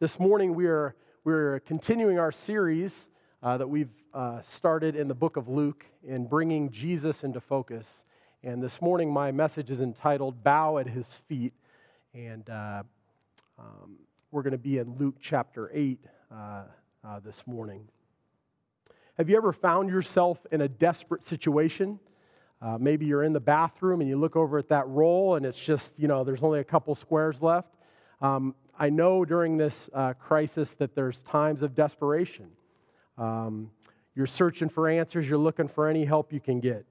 This morning, we are, we're continuing our series uh, that we've uh, started in the book of Luke in bringing Jesus into focus. And this morning, my message is entitled Bow at His Feet. And uh, um, we're going to be in Luke chapter 8 uh, uh, this morning. Have you ever found yourself in a desperate situation? Uh, maybe you're in the bathroom and you look over at that roll and it's just, you know, there's only a couple squares left. Um, I know during this uh, crisis that there's times of desperation. Um, you're searching for answers, you're looking for any help you can get.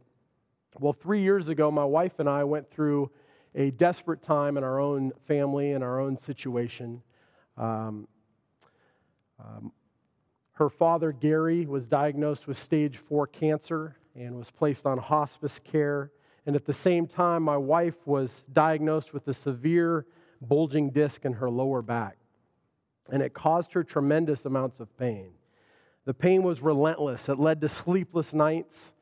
Well, three years ago, my wife and I went through a desperate time in our own family and our own situation. Um, um, her father, Gary, was diagnosed with stage four cancer and was placed on hospice care. And at the same time, my wife was diagnosed with a severe bulging disc in her lower back, and it caused her tremendous amounts of pain. The pain was relentless. It led to sleepless nights,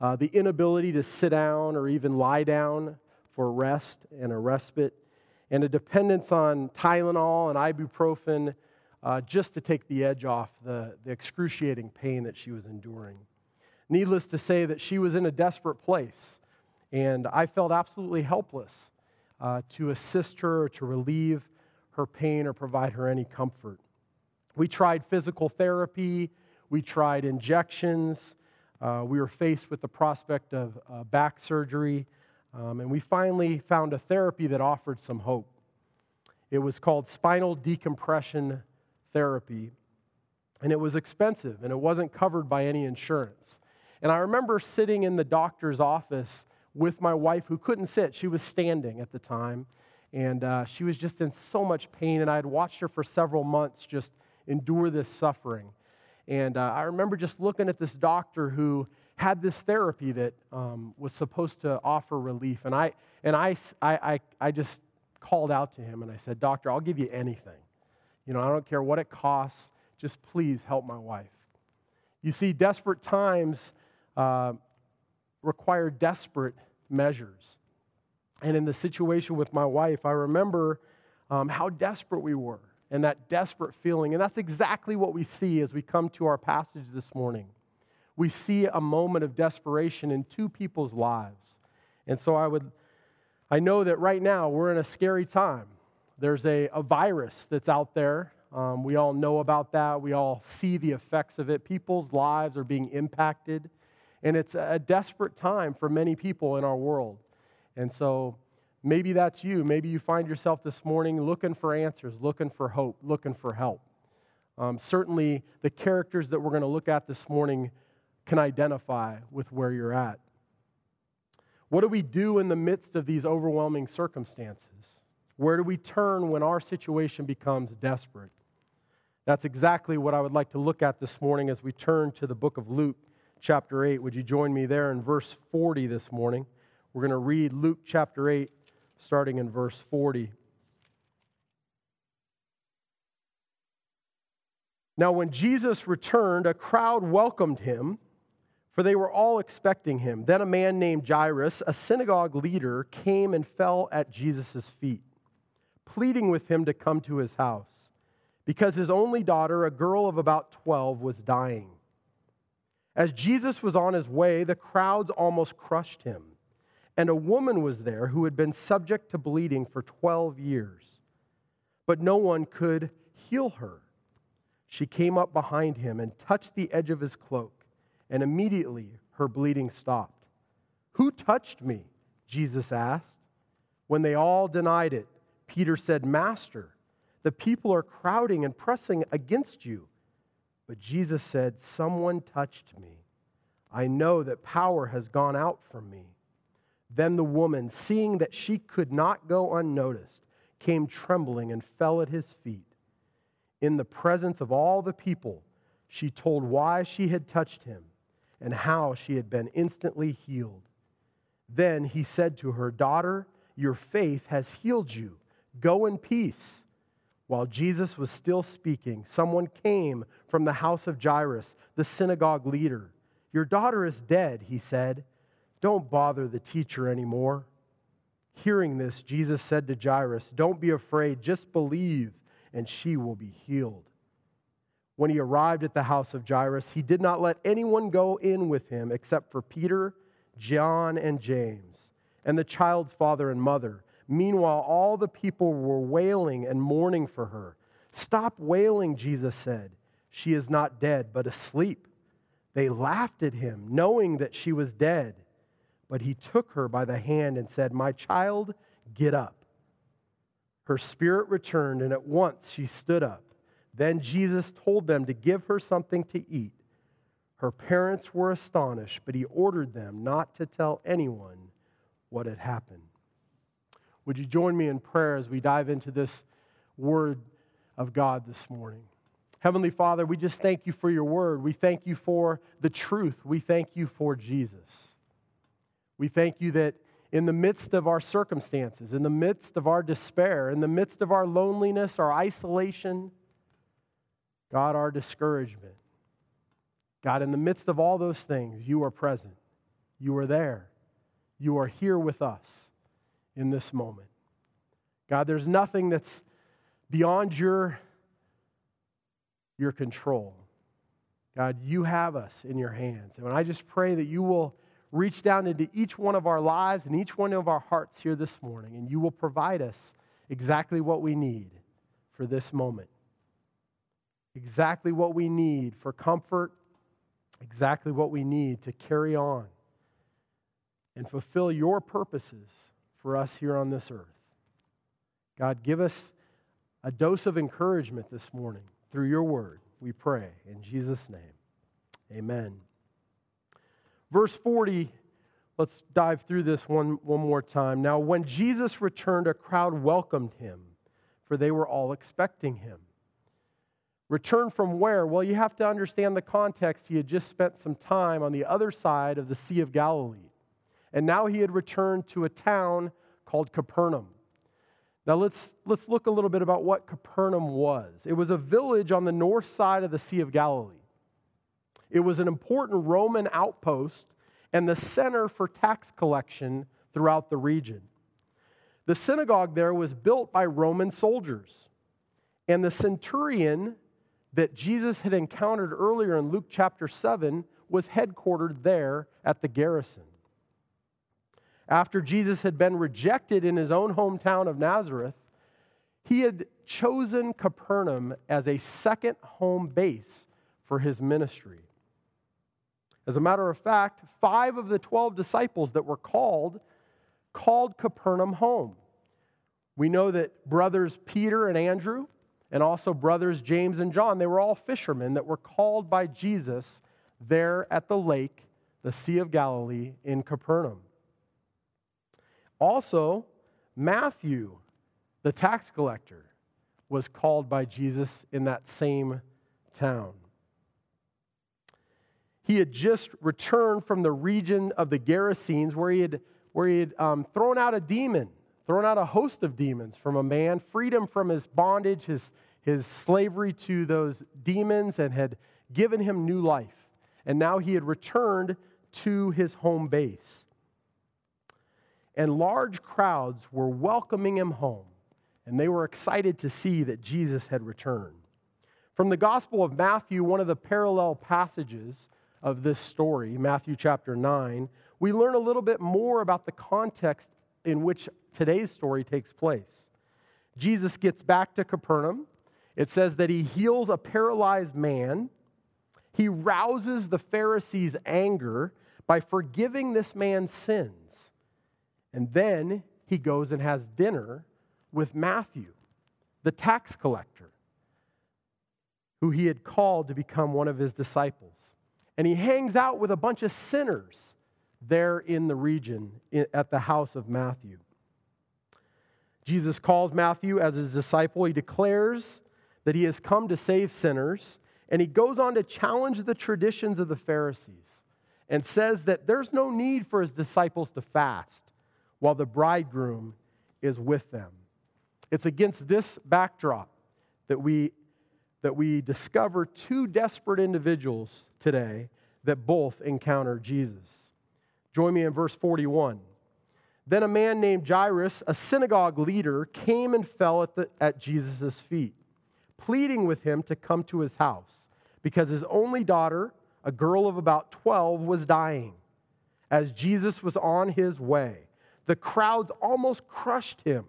uh, the inability to sit down or even lie down for rest and a respite, and a dependence on Tylenol and ibuprofen uh, just to take the edge off the, the excruciating pain that she was enduring. Needless to say, that she was in a desperate place, and I felt absolutely helpless uh, to assist her or to relieve her pain or provide her any comfort. We tried physical therapy, we tried injections, uh, we were faced with the prospect of uh, back surgery, um, and we finally found a therapy that offered some hope. It was called spinal decompression therapy, and it was expensive and it wasn't covered by any insurance. And I remember sitting in the doctor's office with my wife who couldn't sit. She was standing at the time, and uh, she was just in so much pain. And I had watched her for several months just endure this suffering. And uh, I remember just looking at this doctor who had this therapy that um, was supposed to offer relief. And, I, and I, I, I just called out to him and I said, Doctor, I'll give you anything. You know, I don't care what it costs, just please help my wife. You see, desperate times uh, require desperate measures. And in the situation with my wife, I remember um, how desperate we were and that desperate feeling. And that's exactly what we see as we come to our passage this morning. We see a moment of desperation in two people's lives. And so I would, I know that right now we're in a scary time. There's a, a virus that's out there. Um, we all know about that. We all see the effects of it. People's lives are being impacted. And it's a desperate time for many people in our world. And so maybe that's you. Maybe you find yourself this morning looking for answers, looking for hope, looking for help. Um, certainly, the characters that we're going to look at this morning can identify with where you're at. What do we do in the midst of these overwhelming circumstances? Where do we turn when our situation becomes desperate? That's exactly what I would like to look at this morning as we turn to the book of Luke chapter 8. Would you join me there in verse 40 this morning? We're going to read Luke chapter 8, starting in verse 40. Now, when Jesus returned, a crowd welcomed him, for they were all expecting him. Then a man named Jairus, a synagogue leader, came and fell at Jesus' feet, pleading with him to come to his house, because his only daughter, a girl of about 12, was dying. As Jesus was on his way, the crowds almost crushed him. And a woman was there who had been subject to bleeding for 12 years, but no one could heal her. She came up behind him and touched the edge of his cloak, and immediately her bleeding stopped. Who touched me? Jesus asked. When they all denied it, Peter said, Master, the people are crowding and pressing against you. But Jesus said, Someone touched me. I know that power has gone out from me. Then the woman, seeing that she could not go unnoticed, came trembling and fell at his feet. In the presence of all the people, she told why she had touched him and how she had been instantly healed. Then he said to her, Daughter, your faith has healed you. Go in peace. While Jesus was still speaking, someone came from the house of Jairus, the synagogue leader. Your daughter is dead, he said. Don't bother the teacher anymore. Hearing this, Jesus said to Jairus, Don't be afraid, just believe, and she will be healed. When he arrived at the house of Jairus, he did not let anyone go in with him except for Peter, John, and James, and the child's father and mother. Meanwhile, all the people were wailing and mourning for her. Stop wailing, Jesus said. She is not dead, but asleep. They laughed at him, knowing that she was dead. But he took her by the hand and said, My child, get up. Her spirit returned, and at once she stood up. Then Jesus told them to give her something to eat. Her parents were astonished, but he ordered them not to tell anyone what had happened. Would you join me in prayer as we dive into this word of God this morning? Heavenly Father, we just thank you for your word. We thank you for the truth. We thank you for Jesus. We thank you that in the midst of our circumstances, in the midst of our despair, in the midst of our loneliness, our isolation, God, our discouragement, God, in the midst of all those things, you are present. You are there. You are here with us in this moment. God, there's nothing that's beyond your your control. God, you have us in your hands. And I just pray that you will reach down into each one of our lives and each one of our hearts here this morning, and you will provide us exactly what we need for this moment. Exactly what we need for comfort, exactly what we need to carry on and fulfill your purposes for us here on this earth. God, give us a dose of encouragement this morning through your word, we pray. In Jesus' name, amen. Verse 40, let's dive through this one, one more time. Now, when Jesus returned, a crowd welcomed him, for they were all expecting him. Return from where? Well, you have to understand the context. He had just spent some time on the other side of the Sea of Galilee. And now he had returned to a town called Capernaum. Now let's, let's look a little bit about what Capernaum was. It was a village on the north side of the Sea of Galilee. It was an important Roman outpost and the center for tax collection throughout the region. The synagogue there was built by Roman soldiers. And the centurion that Jesus had encountered earlier in Luke chapter 7 was headquartered there at the garrison after Jesus had been rejected in his own hometown of Nazareth, he had chosen Capernaum as a second home base for his ministry. As a matter of fact, five of the 12 disciples that were called called Capernaum home. We know that brothers Peter and Andrew, and also brothers James and John, they were all fishermen that were called by Jesus there at the lake, the Sea of Galilee in Capernaum. Also, Matthew, the tax collector, was called by Jesus in that same town. He had just returned from the region of the Gerasenes where he had, where he had um, thrown out a demon, thrown out a host of demons from a man, freed him from his bondage, his, his slavery to those demons, and had given him new life. And now he had returned to his home base and large crowds were welcoming him home, and they were excited to see that Jesus had returned. From the Gospel of Matthew, one of the parallel passages of this story, Matthew chapter 9, we learn a little bit more about the context in which today's story takes place. Jesus gets back to Capernaum. It says that he heals a paralyzed man. He rouses the Pharisees' anger by forgiving this man's sins. And then he goes and has dinner with Matthew, the tax collector, who he had called to become one of his disciples. And he hangs out with a bunch of sinners there in the region at the house of Matthew. Jesus calls Matthew as his disciple. He declares that he has come to save sinners, and he goes on to challenge the traditions of the Pharisees and says that there's no need for his disciples to fast while the bridegroom is with them. It's against this backdrop that we, that we discover two desperate individuals today that both encounter Jesus. Join me in verse 41. Then a man named Jairus, a synagogue leader, came and fell at, at Jesus' feet. pleading with him to come to his house because his only daughter, a girl of about 12, was dying. As Jesus was on his way, the crowds almost crushed him.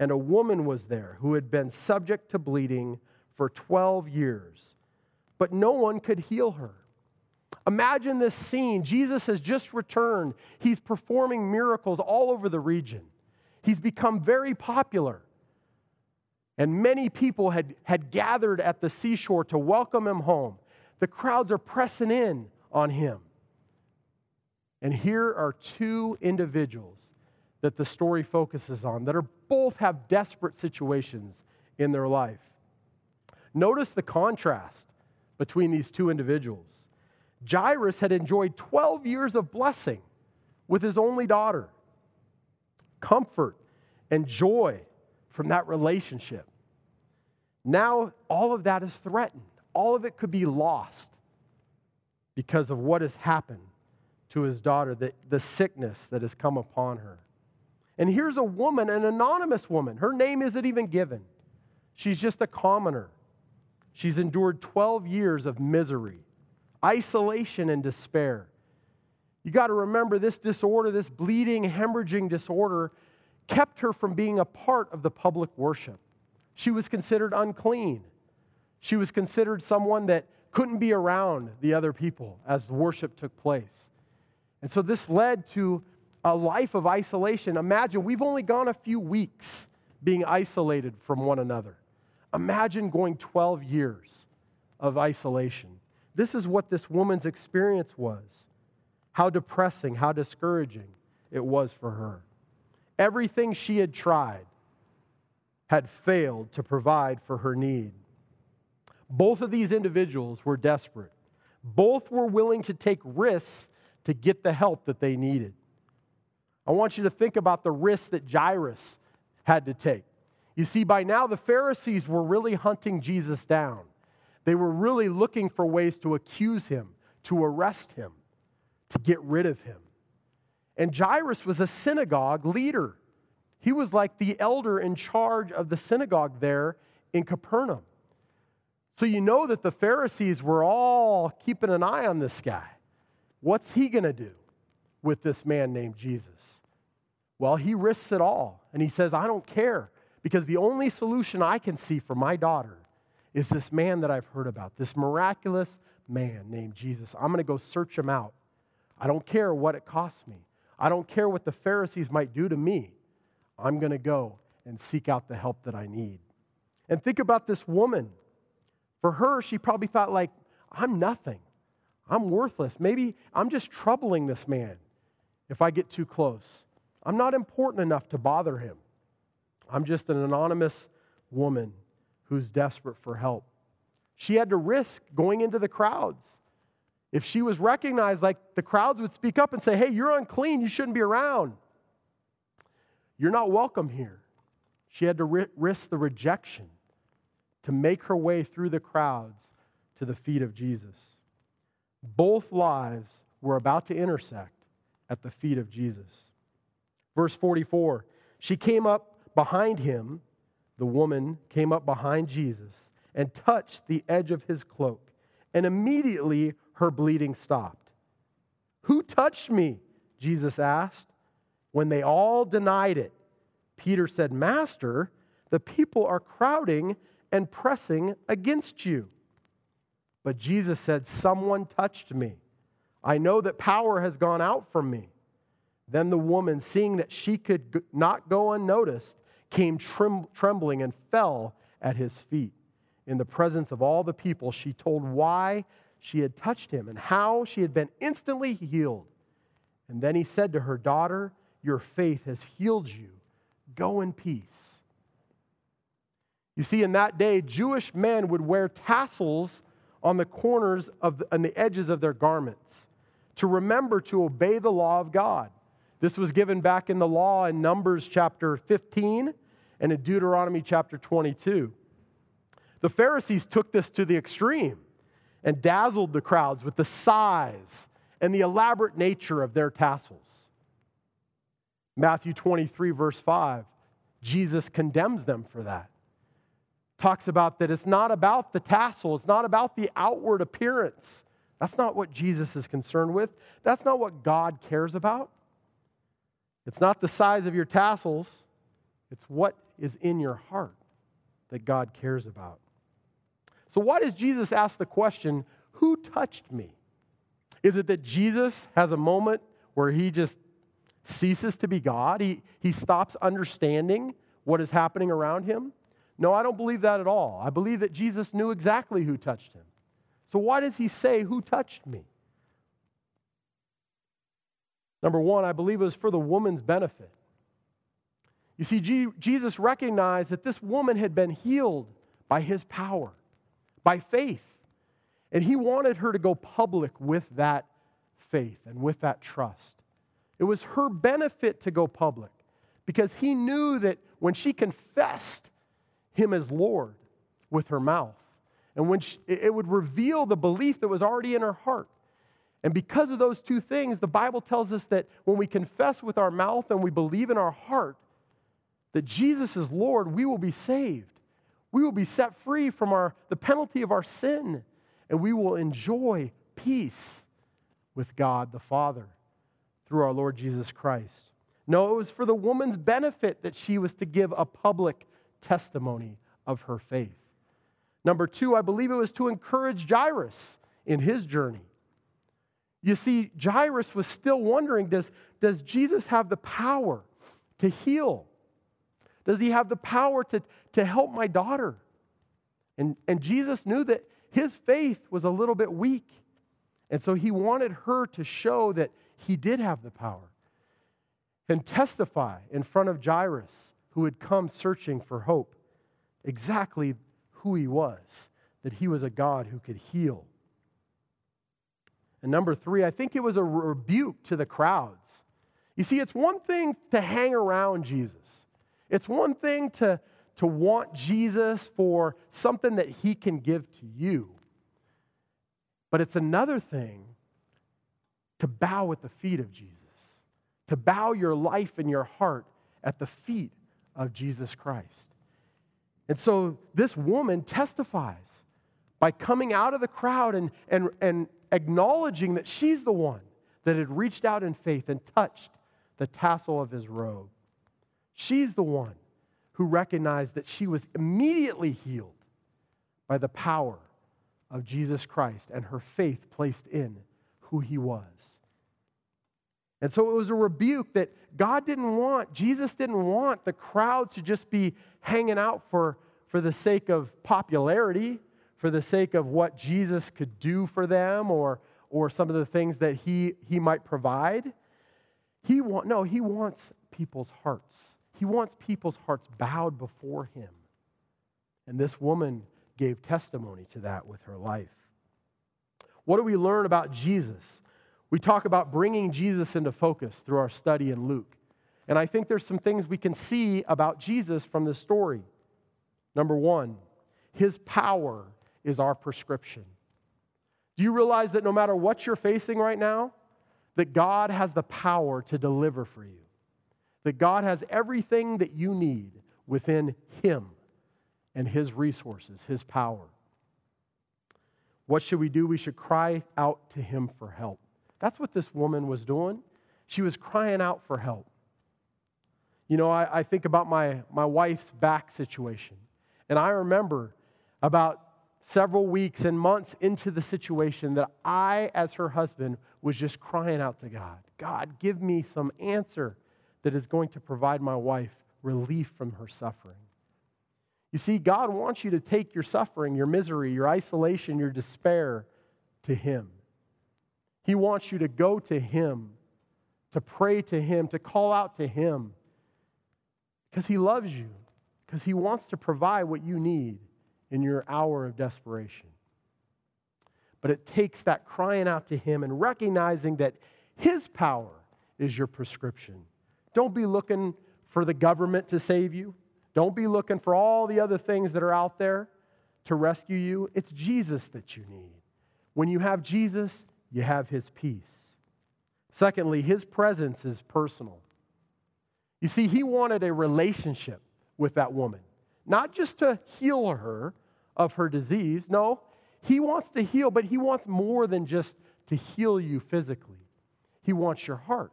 And a woman was there who had been subject to bleeding for 12 years, but no one could heal her. Imagine this scene. Jesus has just returned. He's performing miracles all over the region. He's become very popular. And many people had, had gathered at the seashore to welcome him home. The crowds are pressing in on him. And here are two individuals that the story focuses on that are both have desperate situations in their life. Notice the contrast between these two individuals. Jairus had enjoyed 12 years of blessing with his only daughter, comfort and joy from that relationship. Now, all of that is threatened. All of it could be lost because of what has happened to his daughter, the, the sickness that has come upon her. And here's a woman, an anonymous woman. Her name isn't even given. She's just a commoner. She's endured 12 years of misery, isolation, and despair. You got to remember this disorder, this bleeding, hemorrhaging disorder, kept her from being a part of the public worship. She was considered unclean. She was considered someone that couldn't be around the other people as worship took place. And so this led to a life of isolation. Imagine we've only gone a few weeks being isolated from one another. Imagine going 12 years of isolation. This is what this woman's experience was. How depressing, how discouraging it was for her. Everything she had tried had failed to provide for her need. Both of these individuals were desperate. Both were willing to take risks to get the help that they needed. I want you to think about the risk that Jairus had to take. You see, by now the Pharisees were really hunting Jesus down. They were really looking for ways to accuse him, to arrest him, to get rid of him. And Jairus was a synagogue leader. He was like the elder in charge of the synagogue there in Capernaum. So you know that the Pharisees were all keeping an eye on this guy. What's he going to do with this man named Jesus? Well, he risks it all. And he says, I don't care because the only solution I can see for my daughter is this man that I've heard about, this miraculous man named Jesus. I'm going to go search him out. I don't care what it costs me. I don't care what the Pharisees might do to me. I'm going to go and seek out the help that I need. And think about this woman. For her, she probably thought, like, I'm nothing. I'm worthless. Maybe I'm just troubling this man if I get too close. I'm not important enough to bother him. I'm just an anonymous woman who's desperate for help. She had to risk going into the crowds. If she was recognized, like the crowds would speak up and say, Hey, you're unclean. You shouldn't be around. You're not welcome here. She had to risk the rejection to make her way through the crowds to the feet of Jesus. Both lives were about to intersect at the feet of Jesus. Verse 44 She came up behind him, the woman came up behind Jesus and touched the edge of his cloak, and immediately her bleeding stopped. Who touched me? Jesus asked. When they all denied it, Peter said, Master, the people are crowding and pressing against you. But Jesus said, Someone touched me. I know that power has gone out from me. Then the woman, seeing that she could not go unnoticed, came trembling and fell at his feet. In the presence of all the people, she told why she had touched him and how she had been instantly healed. And then he said to her, Daughter, your faith has healed you. Go in peace. You see, in that day, Jewish men would wear tassels on the corners of the, on the edges of their garments to remember to obey the law of God. This was given back in the law in Numbers chapter 15 and in Deuteronomy chapter 22. The Pharisees took this to the extreme and dazzled the crowds with the size and the elaborate nature of their tassels. Matthew 23, verse 5, Jesus condemns them for that. Talks about that it's not about the tassel, it's not about the outward appearance. That's not what Jesus is concerned with. That's not what God cares about. It's not the size of your tassels, it's what is in your heart that God cares about. So, why does Jesus ask the question, Who touched me? Is it that Jesus has a moment where he just ceases to be God? He, he stops understanding what is happening around him? No, I don't believe that at all. I believe that Jesus knew exactly who touched him. So, why does he say, Who touched me? Number one, I believe it was for the woman's benefit. You see, G- Jesus recognized that this woman had been healed by his power, by faith. And he wanted her to go public with that faith and with that trust. It was her benefit to go public because he knew that when she confessed him as Lord with her mouth, and when she, it would reveal the belief that was already in her heart. And because of those two things, the Bible tells us that when we confess with our mouth and we believe in our heart that Jesus is Lord, we will be saved. We will be set free from our, the penalty of our sin, and we will enjoy peace with God the Father through our Lord Jesus Christ. No, it was for the woman's benefit that she was to give a public testimony of her faith. Number two, I believe it was to encourage Jairus in his journey. You see, Jairus was still wondering does, does Jesus have the power to heal? Does he have the power to, to help my daughter? And, and Jesus knew that his faith was a little bit weak. And so he wanted her to show that he did have the power and testify in front of Jairus, who had come searching for hope, exactly who he was, that he was a God who could heal. And number three, I think it was a rebuke to the crowds. You see, it's one thing to hang around Jesus, it's one thing to, to want Jesus for something that he can give to you. But it's another thing to bow at the feet of Jesus, to bow your life and your heart at the feet of Jesus Christ. And so this woman testifies by coming out of the crowd and, and, and acknowledging that she's the one that had reached out in faith and touched the tassel of his robe. She's the one who recognized that she was immediately healed by the power of Jesus Christ and her faith placed in who he was. And so it was a rebuke that God didn't want, Jesus didn't want the crowd to just be hanging out for, for the sake of popularity, for the sake of what Jesus could do for them or, or some of the things that he, he might provide. He want, no, he wants people's hearts. He wants people's hearts bowed before him. And this woman gave testimony to that with her life. What do we learn about Jesus? We talk about bringing Jesus into focus through our study in Luke. And I think there's some things we can see about Jesus from this story. Number one, his power is our prescription. Do you realize that no matter what you're facing right now, that God has the power to deliver for you? That God has everything that you need within Him and His resources, His power. What should we do? We should cry out to Him for help. That's what this woman was doing. She was crying out for help. You know, I, I think about my, my wife's back situation. And I remember about several weeks and months into the situation that I, as her husband, was just crying out to God God, give me some answer that is going to provide my wife relief from her suffering. You see, God wants you to take your suffering, your misery, your isolation, your despair to Him. He wants you to go to Him, to pray to Him, to call out to Him, because He loves you, because He wants to provide what you need in your hour of desperation. But it takes that crying out to Him and recognizing that His power is your prescription. Don't be looking for the government to save you. Don't be looking for all the other things that are out there to rescue you. It's Jesus that you need. When you have Jesus, you have His peace. Secondly, His presence is personal. You see, He wanted a relationship with that woman not just to heal her of her disease. No, he wants to heal, but he wants more than just to heal you physically. He wants your heart,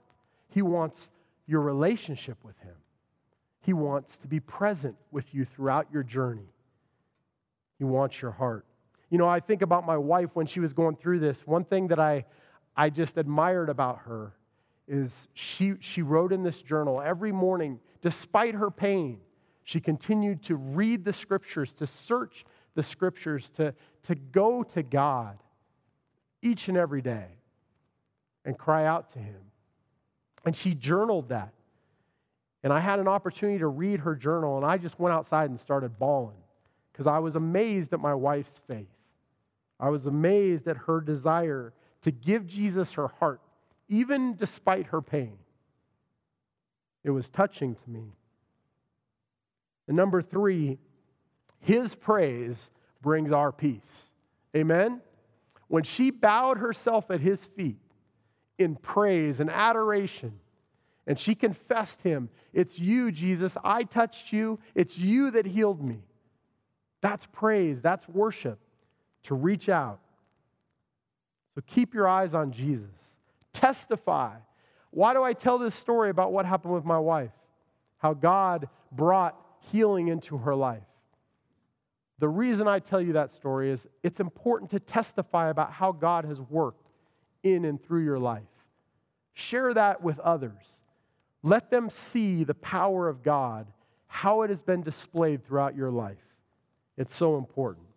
he wants your relationship with him. He wants to be present with you throughout your journey. He wants your heart. You know, I think about my wife when she was going through this. One thing that I, I just admired about her is she, she wrote in this journal every morning, despite her pain, she continued to read the scriptures, to search the scriptures, to, to go to God each and every day and cry out to Him. And she journaled that. And I had an opportunity to read her journal, and I just went outside and started bawling because I was amazed at my wife's faith. I was amazed at her desire to give Jesus her heart, even despite her pain. It was touching to me. And number three, his praise brings our peace. Amen? When she bowed herself at his feet in praise and adoration, and she confessed him, It's you, Jesus. I touched you. It's you that healed me. That's praise. That's worship to reach out. So keep your eyes on Jesus. Testify. Why do I tell this story about what happened with my wife? How God brought healing into her life. The reason I tell you that story is it's important to testify about how God has worked in and through your life. Share that with others. Let them see the power of God, how it has been displayed throughout your life. It's so important.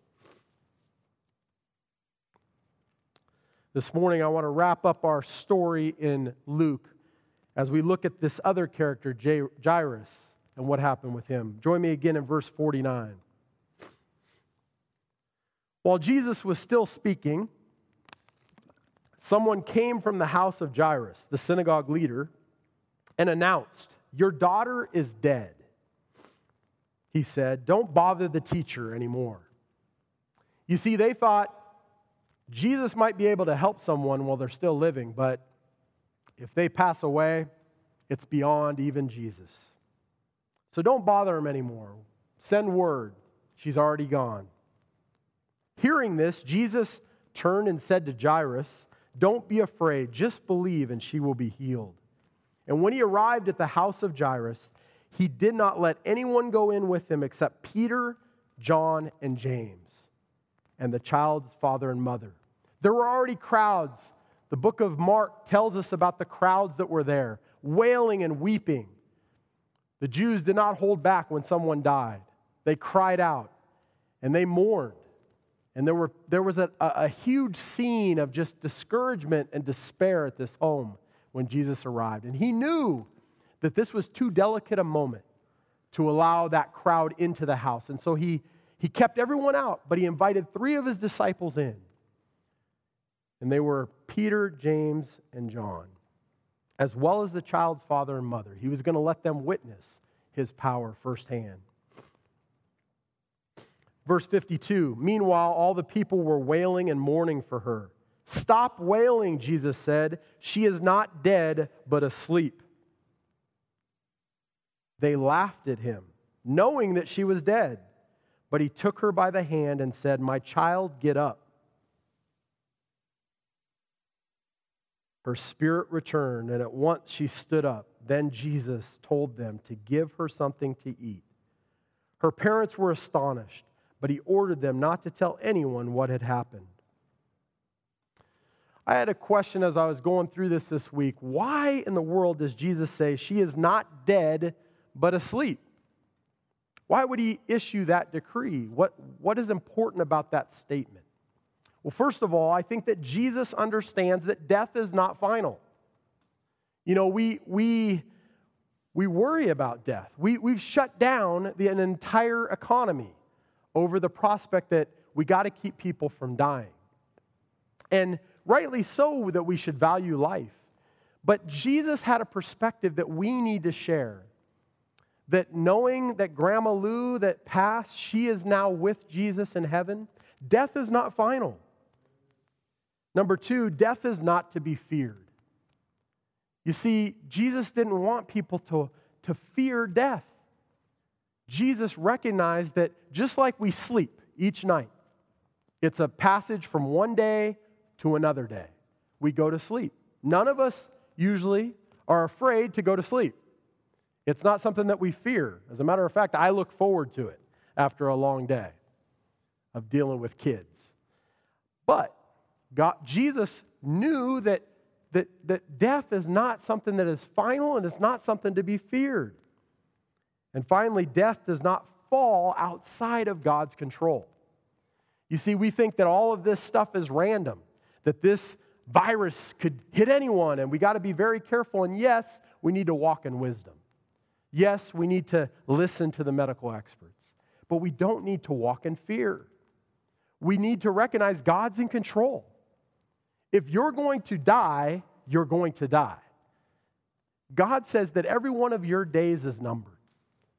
This morning, I want to wrap up our story in Luke as we look at this other character, Jairus, and what happened with him. Join me again in verse 49. While Jesus was still speaking, someone came from the house of Jairus, the synagogue leader, and announced, Your daughter is dead. He said, Don't bother the teacher anymore. You see, they thought Jesus might be able to help someone while they're still living, but if they pass away, it's beyond even Jesus. So don't bother him anymore. Send word. She's already gone. Hearing this, Jesus turned and said to Jairus, Don't be afraid, just believe, and she will be healed. And when he arrived at the house of Jairus, he did not let anyone go in with him except Peter, John, and James and the child's father and mother. There were already crowds. The book of Mark tells us about the crowds that were there, wailing and weeping. The Jews did not hold back when someone died, they cried out and they mourned. And there, were, there was a, a, huge scene of just discouragement and despair at this home when Jesus arrived. And he knew that this was too delicate a moment to allow that crowd into the house. And so he, he kept everyone out, but he invited three of his disciples in. And they were Peter, James, and John, as well as the child's father and mother. He was going to let them witness his power firsthand. Verse 52 Meanwhile, all the people were wailing and mourning for her. Stop wailing, Jesus said. She is not dead, but asleep. They laughed at him, knowing that she was dead. But he took her by the hand and said, My child, get up. Her spirit returned, and at once she stood up. Then Jesus told them to give her something to eat. Her parents were astonished, but he ordered them not to tell anyone what had happened. I had a question as I was going through this this week. Why in the world does Jesus say she is not dead but asleep? Why would he issue that decree? What, what is important about that statement? Well, first of all, I think that Jesus understands that death is not final. You know, we, we, we worry about death. We, we've shut down the, an entire economy over the prospect that we got to keep people from dying. And rightly so that we should value life. But Jesus had a perspective that we need to share. That knowing that Grandma Lou that passed, she is now with Jesus in heaven, death is not final. Number two, death is not to be feared. You see, Jesus didn't want people to, to fear death. Jesus recognized that just like we sleep each night, it's a passage from one day to another day. We go to sleep. None of us usually are afraid to go to sleep. It's not something that we fear. As a matter of fact, I look forward to it after a long day of dealing with kids. But God, Jesus knew that, that, that death is not something that is final and it's not something to be feared. And finally, death does not fall outside of God's control. You see, we think that all of this stuff is random, that this virus could hit anyone, and we got to be very careful. And yes, we need to walk in wisdom. Yes, we need to listen to the medical experts, but we don't need to walk in fear. We need to recognize God's in control. If you're going to die, you're going to die. God says that every one of your days is numbered.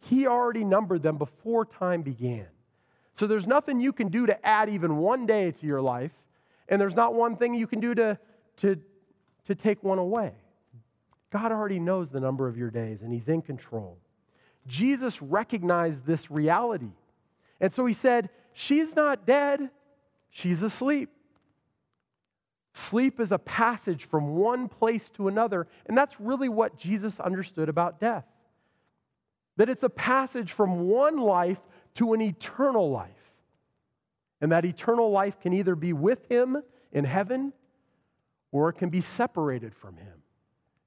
He already numbered them before time began. So there's nothing you can do to add even one day to your life, and there's not one thing you can do to, to, to take one away. God already knows the number of your days, and He's in control. Jesus recognized this reality. And so He said, She's not dead, she's asleep. Sleep is a passage from one place to another, and that's really what Jesus understood about death. That it's a passage from one life to an eternal life. And that eternal life can either be with Him in heaven or it can be separated from Him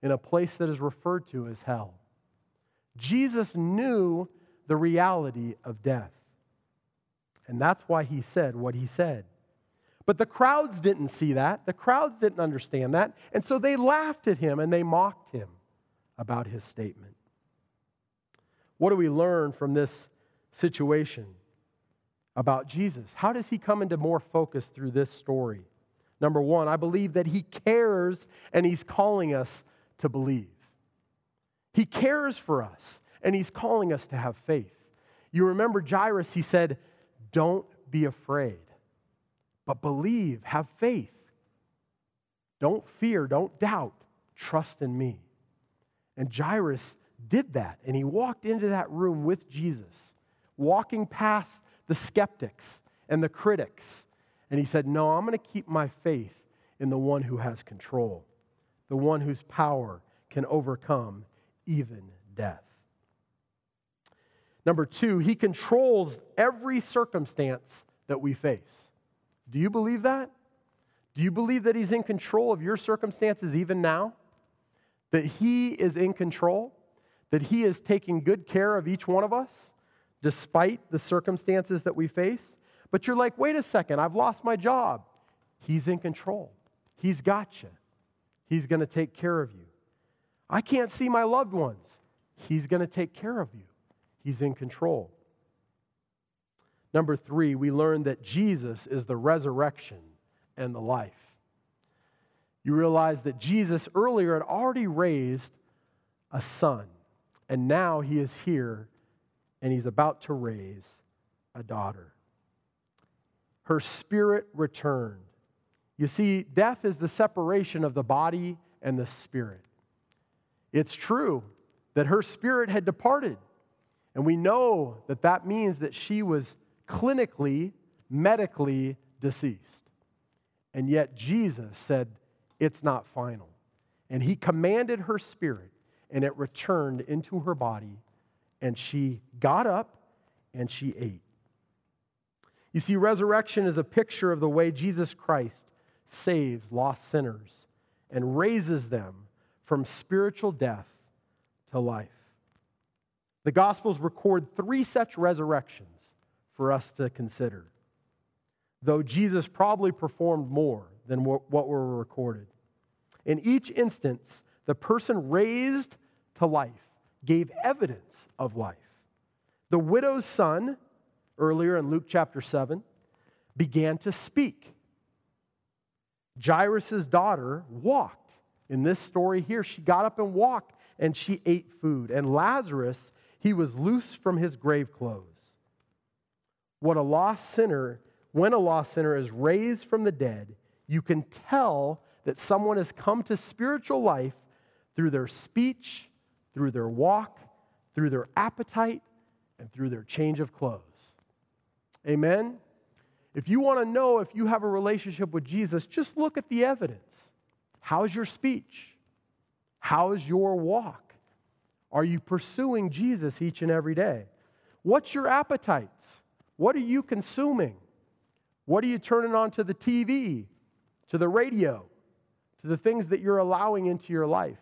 in a place that is referred to as hell. Jesus knew the reality of death. And that's why He said what He said. But the crowds didn't see that. The crowds didn't understand that. And so they laughed at him and they mocked him about his statement. What do we learn from this situation about Jesus? How does he come into more focus through this story? Number one, I believe that he cares and he's calling us to believe. He cares for us and he's calling us to have faith. You remember Jairus, he said, Don't be afraid, but believe, have faith. Don't fear, don't doubt, trust in me. And Jairus did that. And he walked into that room with Jesus, walking past the skeptics and the critics. And he said, No, I'm going to keep my faith in the one who has control, the one whose power can overcome even death. Number two, he controls every circumstance that we face. Do you believe that? Do you believe that he's in control of your circumstances even now? That he is in control? that He is taking good care of each one of us despite the circumstances that we face. But you're like, wait a second, I've lost my job. He's in control, He's got you, He's going to take care of you. I can't see my loved ones. He's going to take care of you, He's in control. Number three, we learn that Jesus is the resurrection and the life. You realize that Jesus earlier had already raised a son. And now he is here and he's about to raise a daughter. Her spirit returned. You see, death is the separation of the body and the spirit. It's true that her spirit had departed. And we know that that means that she was clinically, medically deceased. And yet Jesus said, It's not final. And he commanded her spirit and it returned into her body, and she got up and she ate. You see, resurrection is a picture of the way Jesus Christ saves lost sinners and raises them from spiritual death to life. The Gospels record three such resurrections for us to consider, though Jesus probably performed more than what were recorded. In each instance, the person raised to life gave evidence of life. The widow's son, earlier in Luke chapter 7, began to speak. Jairus' daughter walked. In this story here, she got up and walked and she ate food. And Lazarus, he was loose from his grave clothes. What a lost sinner, when a lost sinner is raised from the dead, you can tell that someone has come to spiritual life through their speech, through their walk, through their appetite, and through their change of clothes. Amen? If you want to know if you have a relationship with Jesus, just look at the evidence. How's your speech? How is your walk? Are you pursuing Jesus each and every day? What's your appetites? What are you consuming? What are you turning on to the TV, to the radio, to the things that you're allowing into your life?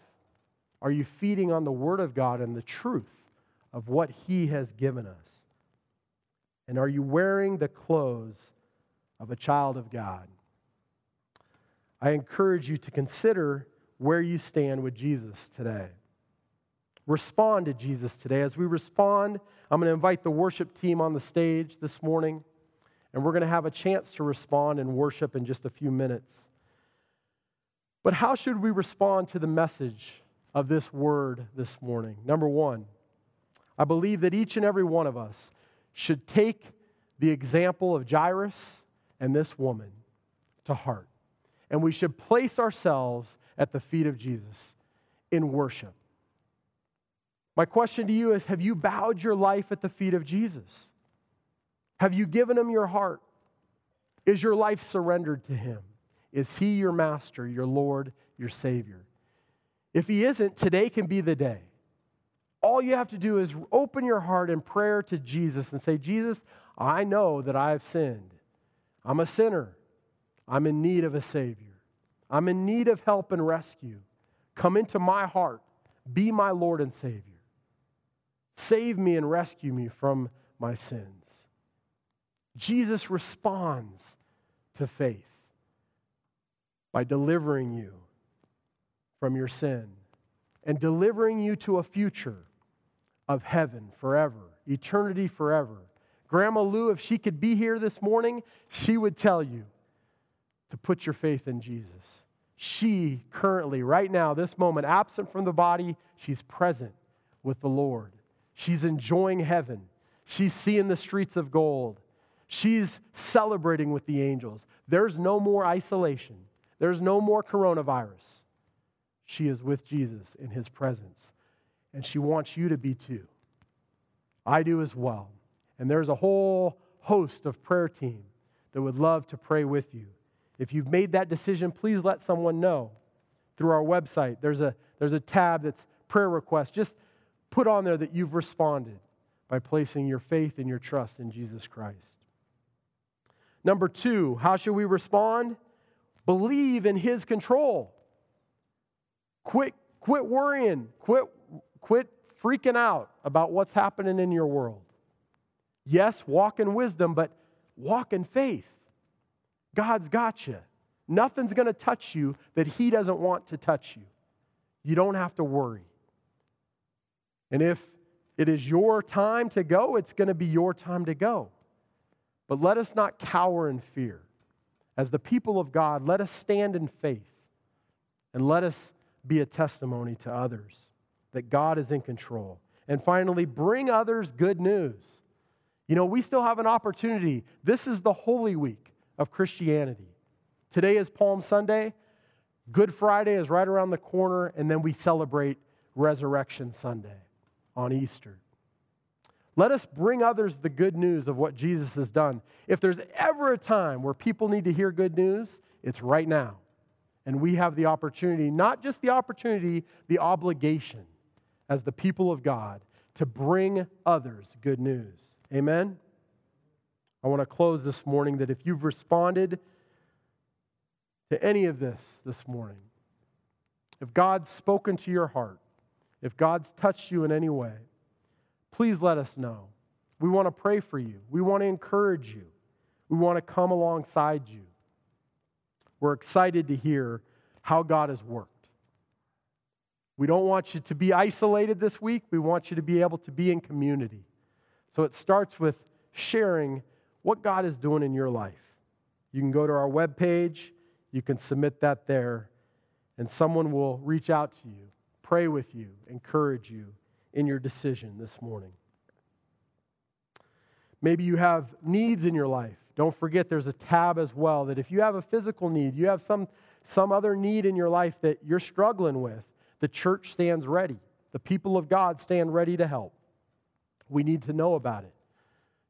Are you feeding on the Word of God and the truth of what He has given us? And are you wearing the clothes of a child of God? I encourage you to consider where you stand with Jesus today. Respond to Jesus today. As we respond, I'm going to invite the worship team on the stage this morning, and we're going to have a chance to respond and worship in just a few minutes. But how should we respond to the message of this word this morning? Number one, I believe that each and every one of us should take the example of Jairus and this woman to heart. And we should place ourselves at the feet of Jesus in worship. My question to you is Have you bowed your life at the feet of Jesus? Have you given him your heart? Is your life surrendered to him? Is he your master, your Lord, your Savior? If he isn't, today can be the day. All you have to do is open your heart in prayer to Jesus and say, Jesus, I know that I have sinned. I'm a sinner. I'm in need of a Savior. I'm in need of help and rescue. Come into my heart. Be my Lord and Savior. Save me and rescue me from my sins. Jesus responds to faith by delivering you from your sin and delivering you to a future of heaven forever, eternity forever. Grandma Lou, if she could be here this morning, she would tell you to put your faith in Jesus. She currently, right now, this moment, absent from the body, she's present with the Lord. She's enjoying heaven. She's seeing the streets of gold. She's celebrating with the angels. There's no more isolation, there's no more coronavirus. She is with Jesus in his presence, and she wants you to be too. I do as well. And there's a whole host of prayer team that would love to pray with you. If you've made that decision, please let someone know through our website. There's a, there's a tab that's prayer request. Just put on there that you've responded by placing your faith and your trust in Jesus Christ. Number two, how should we respond? Believe in His control. Quit, quit worrying. Quit, quit freaking out about what's happening in your world. Yes, walk in wisdom, but walk in faith. God's got you. Nothing's going to touch you that He doesn't want to touch you. You don't have to worry. And if it is your time to go, it's going to be your time to go. But let us not cower in fear. As the people of God, let us stand in faith and let us be a testimony to others that God is in control. And finally, bring others good news. You know, we still have an opportunity. This is the Holy Week of Christianity. Today is Palm Sunday. Good Friday is right around the corner, and then we celebrate Resurrection Sunday on Easter. Let us bring others the good news of what Jesus has done. If there's ever a time where people need to hear good news, it's right now. And we have the opportunity, not just the opportunity, the obligation as the people of God to bring others good news. Amen? I want to close this morning that if you've responded to any of this this morning, if God's spoken to your heart, if God's touched you in any way, please let us know. We want to pray for you. We want to encourage you. We want to come alongside you. We're excited to hear how God has worked. We don't want you to be isolated this week. We want you to be able to be in community. So it starts with sharing what God is doing in your life. You can go to our webpage, you can submit that there, and someone will reach out to you, pray with you, encourage you in your decision this morning. Maybe you have needs in your life. Don't forget there's a tab as well that if you have a physical need, you have some, some other need in your life that you're struggling with, the church stands ready. The people of God stand ready to help. We need to know about it.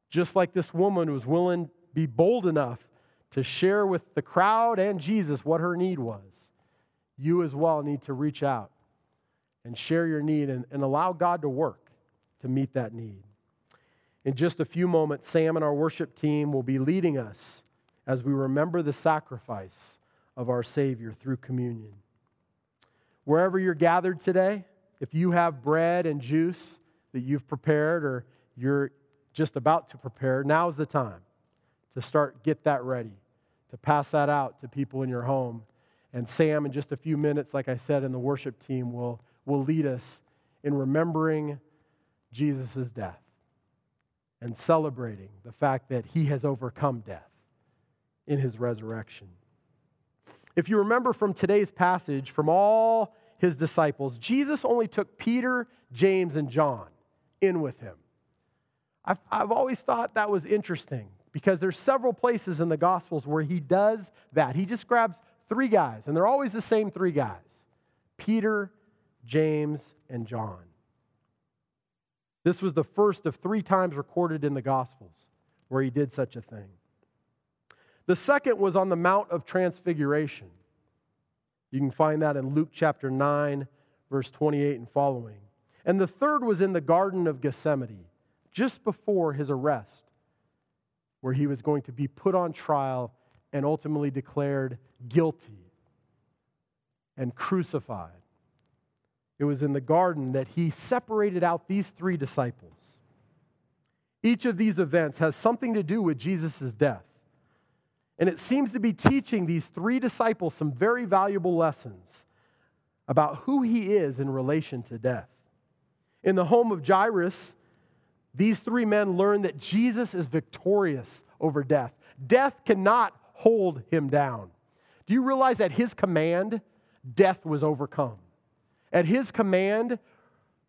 Just like this woman was willing be bold enough to share with the crowd and Jesus what her need was, you as well need to reach out and share your need and, and allow God to work to meet that need. In just a few moments, Sam and our worship team will be leading us as we remember the sacrifice of our Savior through communion. Wherever you're gathered today, if you have bread and juice that you've prepared or you're just about to prepare, now's the time to start get that ready, to pass that out to people in your home. And Sam, in just a few minutes, like I said, and the worship team will, will lead us in remembering Jesus' death and celebrating the fact that he has overcome death in his resurrection. If you remember from today's passage, from all his disciples, Jesus only took Peter, James, and John in with him. I've, I've always thought that was interesting because there's several places in the Gospels where he does that. He just grabs three guys, and they're always the same three guys Peter, James, and John. This was the first of three times recorded in the Gospels where he did such a thing. The second was on the Mount of Transfiguration. You can find that in Luke chapter 9, verse 28 and following. And the third was in the Garden of Gethsemane, just before his arrest, where he was going to be put on trial and ultimately declared guilty and crucified. It was in the garden that he separated out these three disciples. Each of these events has something to do with Jesus' death. And it seems to be teaching these three disciples some very valuable lessons about who he is in relation to death. In the home of Jairus, these three men learn that Jesus is victorious over death. Death cannot hold him down. Do you realize at his command, death was overcome? At his command,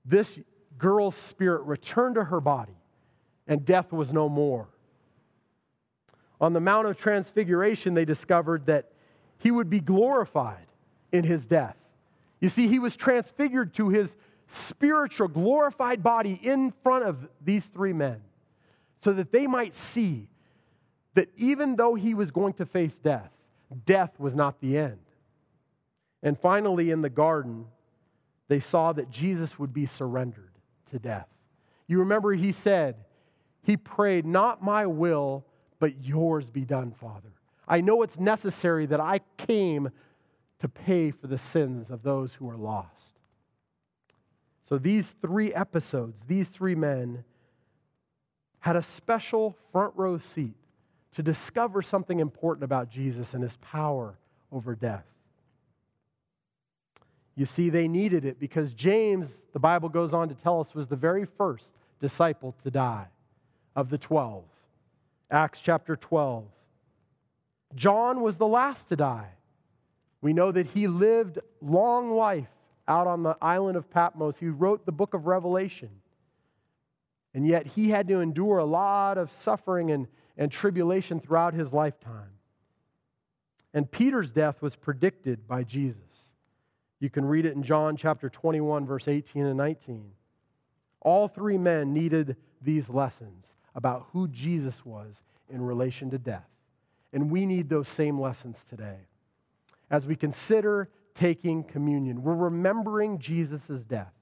this girl's spirit returned to her body, and death was no more. On the Mount of Transfiguration, they discovered that he would be glorified in his death. You see, he was transfigured to his spiritual, glorified body in front of these three men so that they might see that even though he was going to face death, death was not the end. And finally, in the garden, they saw that Jesus would be surrendered to death. You remember he said, He prayed, Not my will, but yours be done, Father. I know it's necessary that I came to pay for the sins of those who are lost. So these three episodes, these three men had a special front row seat to discover something important about Jesus and his power over death. You see, they needed it because James, the Bible goes on to tell us, was the very first disciple to die of the 12. Acts chapter 12. John was the last to die. We know that he lived long life out on the island of Patmos. He wrote the book of Revelation. And yet he had to endure a lot of suffering and, and tribulation throughout his lifetime. And Peter's death was predicted by Jesus. You can read it in John chapter 21, verse 18 and 19. All three men needed these lessons about who Jesus was in relation to death. And we need those same lessons today. As we consider taking communion, we're remembering Jesus' death.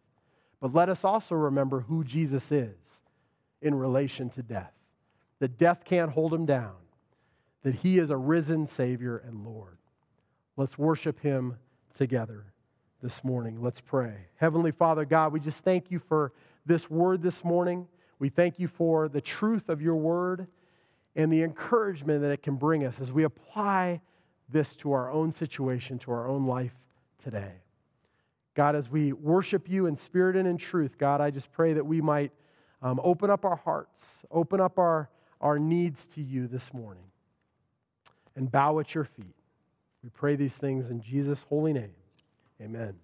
But let us also remember who Jesus is in relation to death. That death can't hold him down, that he is a risen Savior and Lord. Let's worship him together this morning. Let's pray. Heavenly Father, God, we just thank you for this word this morning. We thank you for the truth of your word and the encouragement that it can bring us as we apply this to our own situation, to our own life today. God, as we worship you in spirit and in truth, God, I just pray that we might um, open up our hearts, open up our, our needs to you this morning, and bow at your feet. We pray these things in Jesus' holy name. Amen.